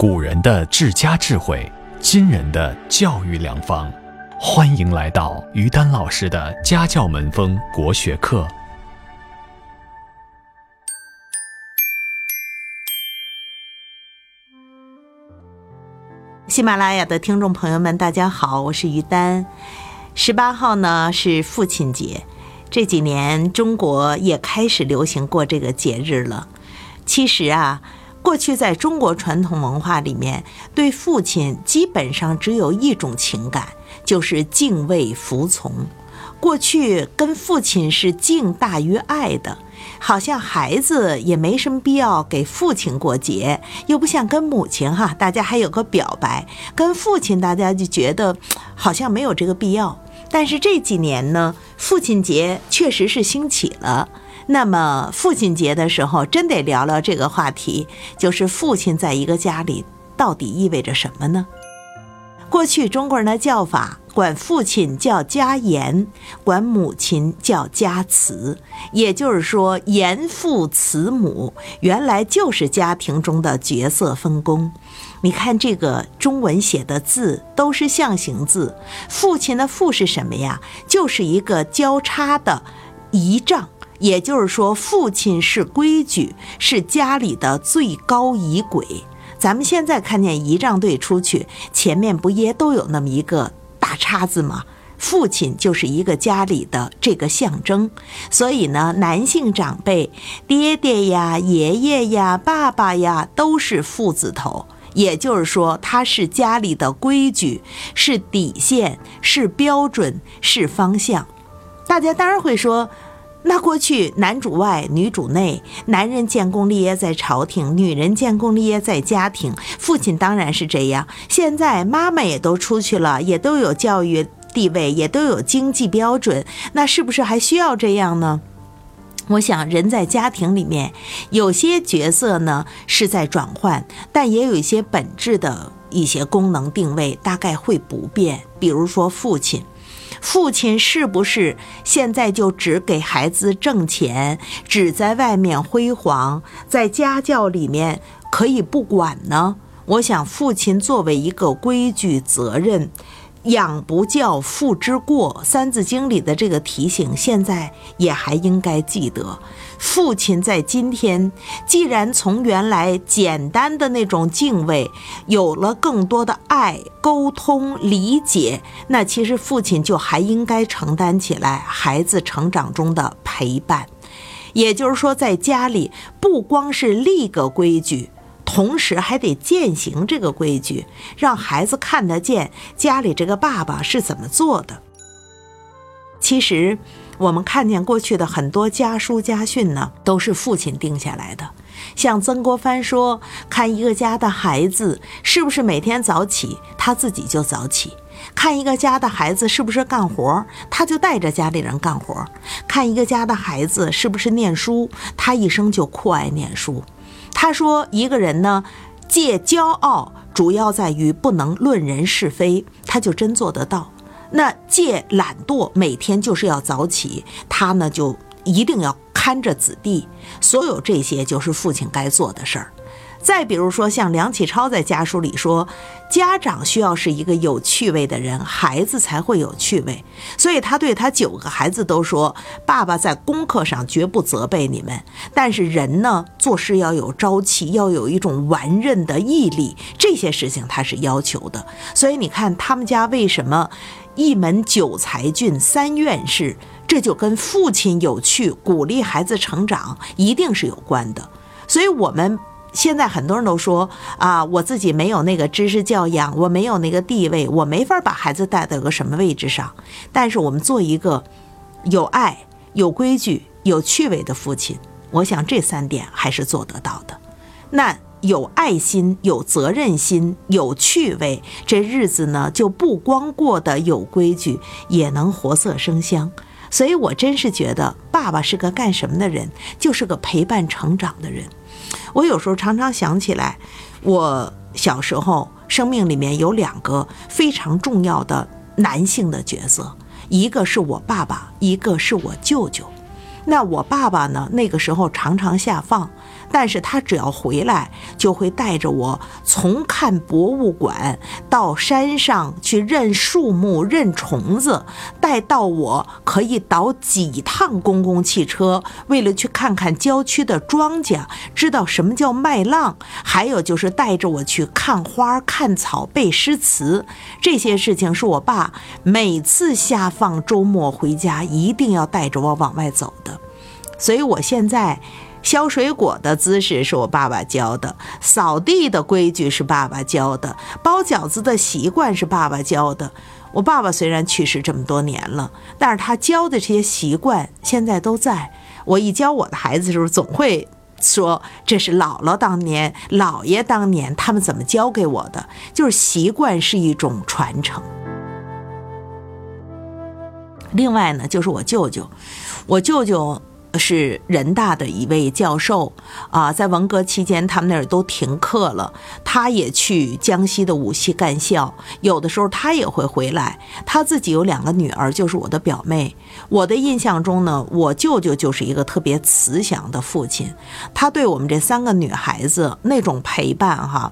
古人的治家智慧，今人的教育良方。欢迎来到于丹老师的家教门风国学课。喜马拉雅的听众朋友们，大家好，我是于丹。十八号呢是父亲节，这几年中国也开始流行过这个节日了。其实啊，过去在中国传统文化里面，对父亲基本上只有一种情感，就是敬畏服从。过去跟父亲是敬大于爱的，好像孩子也没什么必要给父亲过节，又不像跟母亲哈，大家还有个表白。跟父亲大家就觉得好像没有这个必要。但是这几年呢，父亲节确实是兴起了。那么父亲节的时候，真得聊聊这个话题，就是父亲在一个家里到底意味着什么呢？过去中国人的叫法，管父亲叫家严，管母亲叫家慈，也就是说严父慈母，原来就是家庭中的角色分工。你看这个中文写的字都是象形字，父亲的父是什么呀？就是一个交叉的仪仗，也就是说父亲是规矩，是家里的最高仪轨。咱们现在看见仪仗队出去，前面不也都有那么一个大叉子吗？父亲就是一个家里的这个象征，所以呢，男性长辈，爹爹呀、爷爷呀、爸爸呀，都是父字头，也就是说，他是家里的规矩，是底线，是标准，是方向。大家当然会说。那过去男主外女主内，男人建功立业在朝廷，女人建功立业在家庭。父亲当然是这样。现在妈妈也都出去了，也都有教育地位，也都有经济标准，那是不是还需要这样呢？我想，人在家庭里面，有些角色呢是在转换，但也有一些本质的一些功能定位大概会不变。比如说父亲。父亲是不是现在就只给孩子挣钱，只在外面辉煌，在家教里面可以不管呢？我想，父亲作为一个规矩责任。养不教，父之过，《三字经》里的这个提醒，现在也还应该记得。父亲在今天，既然从原来简单的那种敬畏，有了更多的爱、沟通、理解，那其实父亲就还应该承担起来孩子成长中的陪伴。也就是说，在家里不光是立个规矩。同时还得践行这个规矩，让孩子看得见家里这个爸爸是怎么做的。其实，我们看见过去的很多家书家训呢，都是父亲定下来的。像曾国藩说：“看一个家的孩子是不是每天早起，他自己就早起；看一个家的孩子是不是干活，他就带着家里人干活；看一个家的孩子是不是念书，他一生就酷爱念书。”他说：“一个人呢，戒骄傲主要在于不能论人是非，他就真做得到。那戒懒惰，每天就是要早起，他呢就一定要看着子弟。所有这些就是父亲该做的事儿。”再比如说，像梁启超在家书里说，家长需要是一个有趣味的人，孩子才会有趣味。所以他对他九个孩子都说：“爸爸在功课上绝不责备你们，但是人呢，做事要有朝气，要有一种顽韧的毅力，这些事情他是要求的。所以你看，他们家为什么一门九才俊，三院士，这就跟父亲有趣，鼓励孩子成长，一定是有关的。所以我们。现在很多人都说啊，我自己没有那个知识教养，我没有那个地位，我没法把孩子带到个什么位置上。但是我们做一个有爱、有规矩、有趣味的父亲，我想这三点还是做得到的。那有爱心、有责任心、有趣味，这日子呢就不光过得有规矩，也能活色生香。所以我真是觉得，爸爸是个干什么的人，就是个陪伴成长的人。我有时候常常想起来，我小时候生命里面有两个非常重要的男性的角色，一个是我爸爸，一个是我舅舅。那我爸爸呢，那个时候常常下放，但是他只要回来，就会带着我从看博物馆到山上去认树木、认虫子，带到我可以倒几趟公共汽车，为了去看看郊区的庄稼，知道什么叫麦浪，还有就是带着我去看花、看草、背诗词。这些事情是我爸每次下放周末回家一定要带着我往外走的。所以我现在削水果的姿势是我爸爸教的，扫地的规矩是爸爸教的，包饺子的习惯是爸爸教的。我爸爸虽然去世这么多年了，但是他教的这些习惯现在都在。我一教我的孩子的时候，总会说这是姥姥当年、姥爷当年他们怎么教给我的，就是习惯是一种传承。另外呢，就是我舅舅，我舅舅。是人大的一位教授啊，在文革期间，他们那儿都停课了，他也去江西的无锡干校，有的时候他也会回来。他自己有两个女儿，就是我的表妹。我的印象中呢，我舅舅就是一个特别慈祥的父亲，他对我们这三个女孩子那种陪伴哈，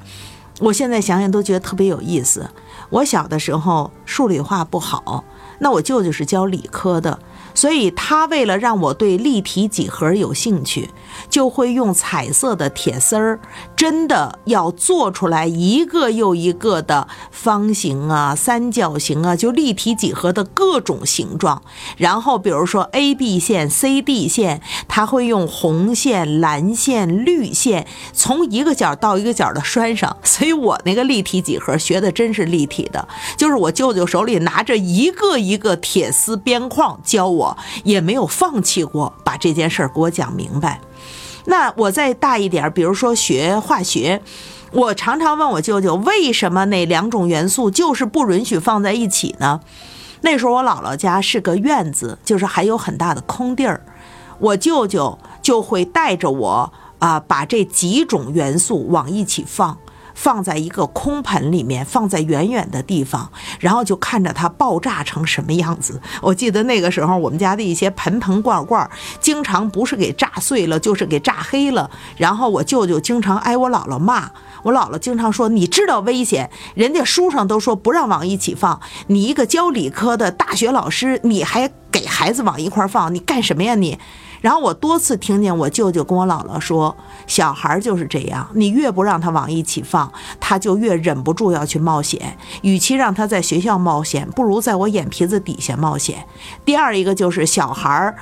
我现在想想都觉得特别有意思。我小的时候数理化不好，那我舅舅是教理科的。所以他为了让我对立体几何有兴趣，就会用彩色的铁丝儿，真的要做出来一个又一个的方形啊、三角形啊，就立体几何的各种形状。然后比如说 A B 线、C D 线，他会用红线、蓝线、绿线从一个角到一个角的拴上。所以我那个立体几何学的真是立体的，就是我舅舅手里拿着一个一个铁丝边框教我。也没有放弃过把这件事儿给我讲明白。那我再大一点，比如说学化学，我常常问我舅舅，为什么那两种元素就是不允许放在一起呢？那时候我姥姥家是个院子，就是还有很大的空地儿，我舅舅就会带着我啊，把这几种元素往一起放。放在一个空盆里面，放在远远的地方，然后就看着它爆炸成什么样子。我记得那个时候，我们家的一些盆盆罐罐，经常不是给炸碎了，就是给炸黑了。然后我舅舅经常挨我姥姥骂，我姥姥经常说：“你知道危险，人家书上都说不让往一起放，你一个教理科的大学老师，你还给孩子往一块放，你干什么呀你？”然后我多次听见我舅舅跟我姥姥说：“小孩就是这样，你越不让他往一起放，他就越忍不住要去冒险。与其让他在学校冒险，不如在我眼皮子底下冒险。”第二一个就是小孩，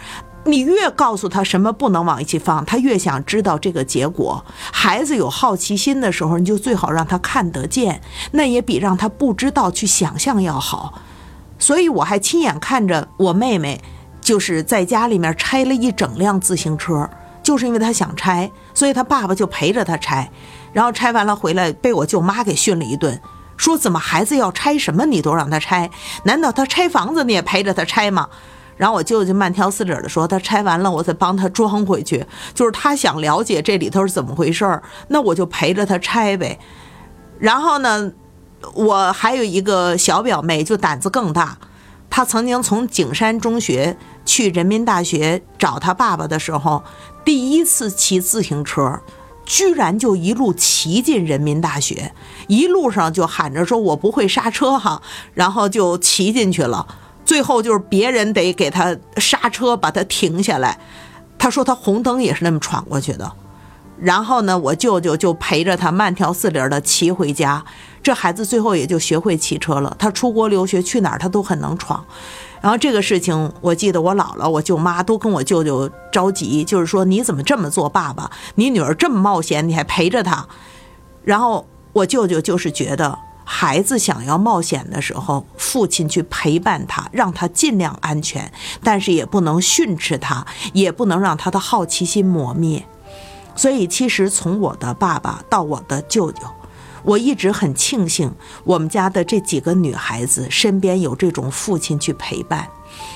你越告诉他什么不能往一起放，他越想知道这个结果。孩子有好奇心的时候，你就最好让他看得见，那也比让他不知道去想象要好。所以我还亲眼看着我妹妹。就是在家里面拆了一整辆自行车，就是因为他想拆，所以他爸爸就陪着他拆，然后拆完了回来被我舅妈给训了一顿，说怎么孩子要拆什么你都让他拆，难道他拆房子你也陪着他拆吗？然后我舅舅慢条斯理的说，他拆完了我再帮他装回去，就是他想了解这里头是怎么回事，那我就陪着他拆呗。然后呢，我还有一个小表妹，就胆子更大。她曾经从景山中学去人民大学找他爸爸的时候，第一次骑自行车，居然就一路骑进人民大学，一路上就喊着说：“我不会刹车哈。”然后就骑进去了。最后就是别人得给他刹车，把他停下来。他说他红灯也是那么闯过去的。然后呢，我舅舅就陪着他慢条斯理的骑回家。这孩子最后也就学会骑车了。他出国留学去哪儿他都很能闯。然后这个事情，我记得我姥姥、我舅妈都跟我舅舅着急，就是说你怎么这么做，爸爸？你女儿这么冒险，你还陪着她？然后我舅舅就是觉得孩子想要冒险的时候，父亲去陪伴他，让他尽量安全，但是也不能训斥他，也不能让他的好奇心磨灭。所以，其实从我的爸爸到我的舅舅。我一直很庆幸我们家的这几个女孩子身边有这种父亲去陪伴，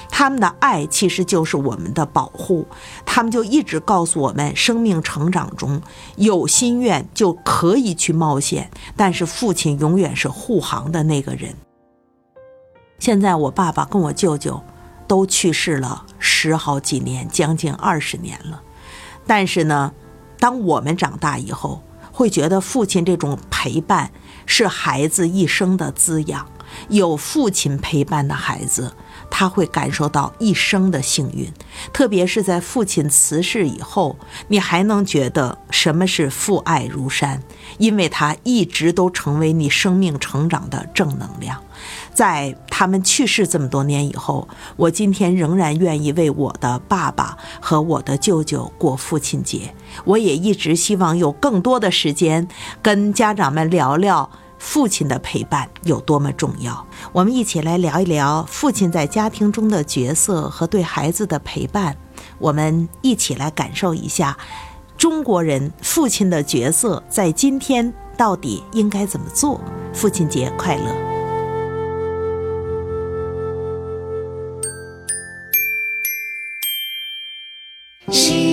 他们的爱其实就是我们的保护。他们就一直告诉我们，生命成长中有心愿就可以去冒险，但是父亲永远是护航的那个人。现在我爸爸跟我舅舅都去世了十好几年，将近二十年了，但是呢。当我们长大以后，会觉得父亲这种陪伴是孩子一生的滋养。有父亲陪伴的孩子，他会感受到一生的幸运。特别是在父亲辞世以后，你还能觉得什么是父爱如山，因为他一直都成为你生命成长的正能量。在他们去世这么多年以后，我今天仍然愿意为我的爸爸和我的舅舅过父亲节。我也一直希望有更多的时间跟家长们聊聊。父亲的陪伴有多么重要？我们一起来聊一聊父亲在家庭中的角色和对孩子的陪伴。我们一起来感受一下，中国人父亲的角色在今天到底应该怎么做？父亲节快乐！是。